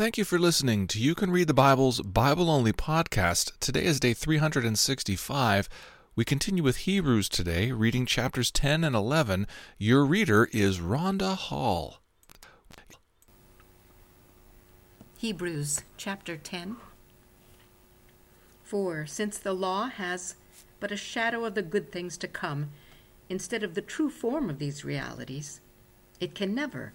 Thank you for listening to You Can Read the Bible's Bible Only podcast. Today is day 365. We continue with Hebrews today, reading chapters 10 and 11. Your reader is Rhonda Hall. Hebrews chapter 10. For since the law has but a shadow of the good things to come, instead of the true form of these realities, it can never,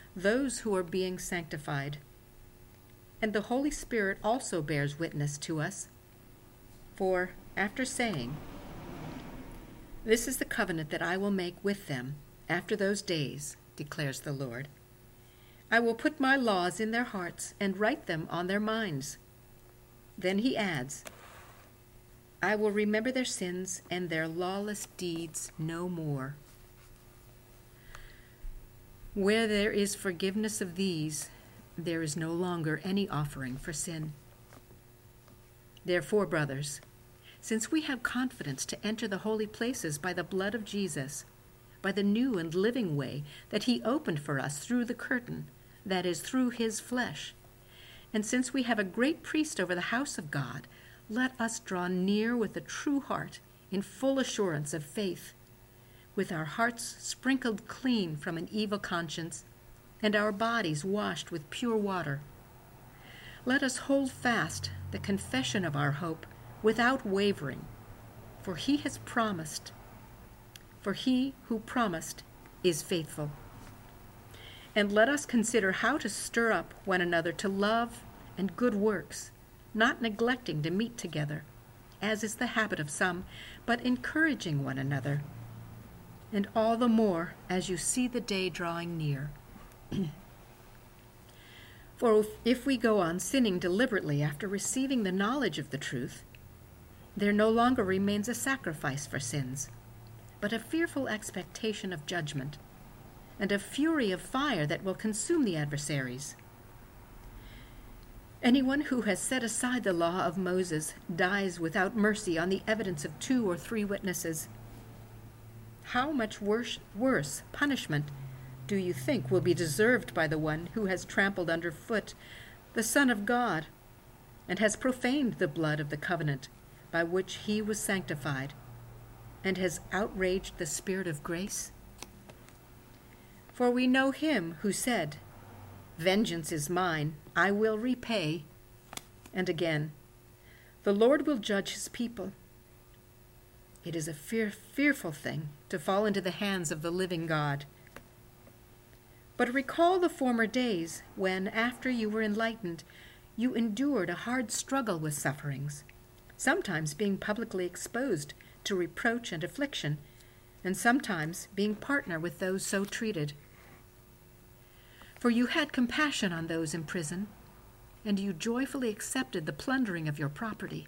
those who are being sanctified. And the Holy Spirit also bears witness to us. For after saying, This is the covenant that I will make with them after those days, declares the Lord. I will put my laws in their hearts and write them on their minds. Then he adds, I will remember their sins and their lawless deeds no more. Where there is forgiveness of these, there is no longer any offering for sin. Therefore, brothers, since we have confidence to enter the holy places by the blood of Jesus, by the new and living way that he opened for us through the curtain, that is, through his flesh, and since we have a great priest over the house of God, let us draw near with a true heart in full assurance of faith, with our hearts sprinkled clean from an evil conscience and our bodies washed with pure water. Let us hold fast the confession of our hope without wavering, for he has promised. For he who promised is faithful. And let us consider how to stir up one another to love and good works, not neglecting to meet together, as is the habit of some, but encouraging one another. And all the more as you see the day drawing near. For if we go on sinning deliberately after receiving the knowledge of the truth, there no longer remains a sacrifice for sins, but a fearful expectation of judgment and a fury of fire that will consume the adversaries. Anyone who has set aside the law of Moses dies without mercy on the evidence of two or three witnesses. How much worse, worse punishment do you think will be deserved by the one who has trampled underfoot the Son of God and has profaned the blood of the covenant by which he was sanctified and has outraged the Spirit of grace? For we know him who said, Vengeance is mine, I will repay. And again, the Lord will judge his people. It is a fear, fearful thing to fall into the hands of the living God. But recall the former days when, after you were enlightened, you endured a hard struggle with sufferings, sometimes being publicly exposed to reproach and affliction, and sometimes being partner with those so treated. For you had compassion on those in prison, and you joyfully accepted the plundering of your property,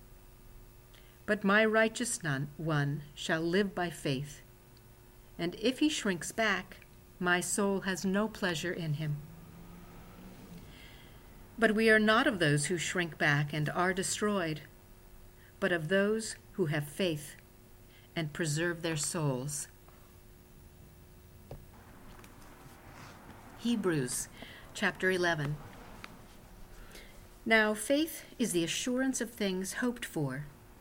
But my righteous one shall live by faith, and if he shrinks back, my soul has no pleasure in him. But we are not of those who shrink back and are destroyed but of those who have faith and preserve their souls. Hebrews chapter 11. Now, faith is the assurance of things hoped for,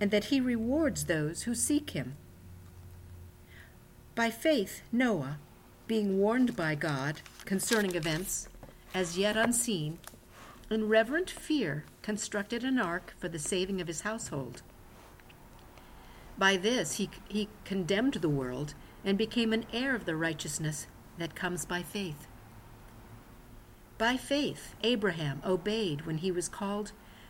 and that he rewards those who seek him. By faith, Noah, being warned by God concerning events as yet unseen, in reverent fear, constructed an ark for the saving of his household. By this he, he condemned the world and became an heir of the righteousness that comes by faith. By faith, Abraham obeyed when he was called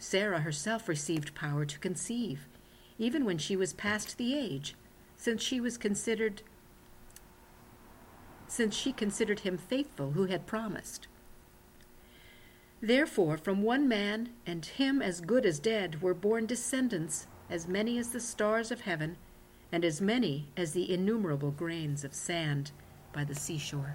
Sarah herself received power to conceive, even when she was past the age, since she was considered since she considered him faithful who had promised. Therefore, from one man, and him as good as dead, were born descendants, as many as the stars of heaven, and as many as the innumerable grains of sand by the seashore.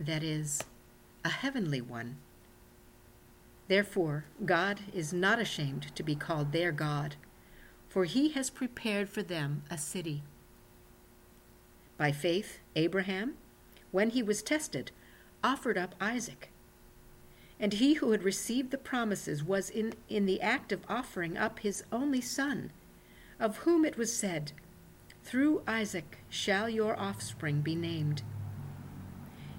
that is, a heavenly one. Therefore, God is not ashamed to be called their God, for he has prepared for them a city. By faith, Abraham, when he was tested, offered up Isaac. And he who had received the promises was in, in the act of offering up his only son, of whom it was said, Through Isaac shall your offspring be named.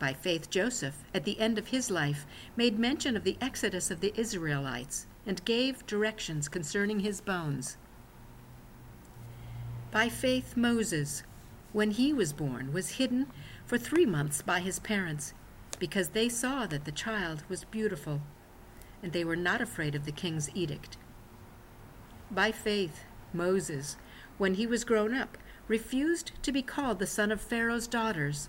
By faith, Joseph, at the end of his life, made mention of the exodus of the Israelites and gave directions concerning his bones. By faith, Moses, when he was born, was hidden for three months by his parents, because they saw that the child was beautiful, and they were not afraid of the king's edict. By faith, Moses, when he was grown up, refused to be called the son of Pharaoh's daughters,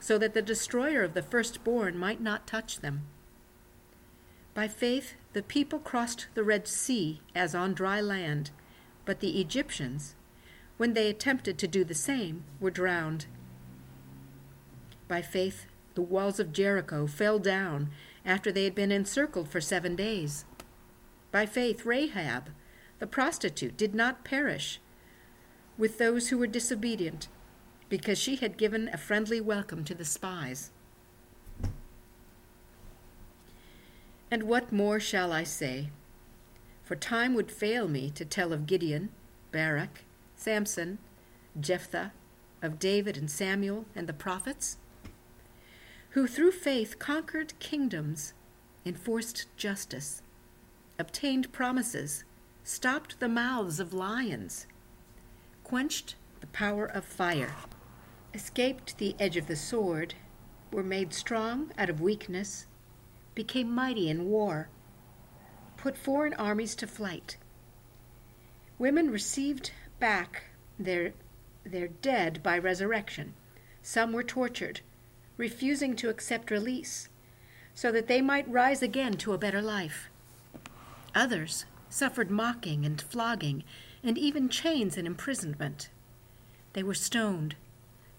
so that the destroyer of the firstborn might not touch them. By faith the people crossed the Red Sea as on dry land, but the Egyptians, when they attempted to do the same, were drowned. By faith the walls of Jericho fell down after they had been encircled for seven days. By faith, Rahab, the prostitute, did not perish with those who were disobedient, because she had given a friendly welcome to the spies. And what more shall I say? For time would fail me to tell of Gideon, Barak, Samson, Jephthah, of David and Samuel and the prophets, who through faith conquered kingdoms, enforced justice obtained promises, stopped the mouths of lions, quenched the power of fire, escaped the edge of the sword, were made strong out of weakness, became mighty in war, put foreign armies to flight. Women received back their, their dead by resurrection. Some were tortured, refusing to accept release, so that they might rise again to a better life. Others suffered mocking and flogging, and even chains and imprisonment. They were stoned.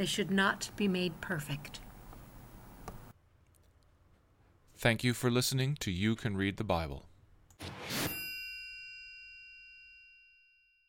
they should not be made perfect. Thank you for listening to You Can Read the Bible.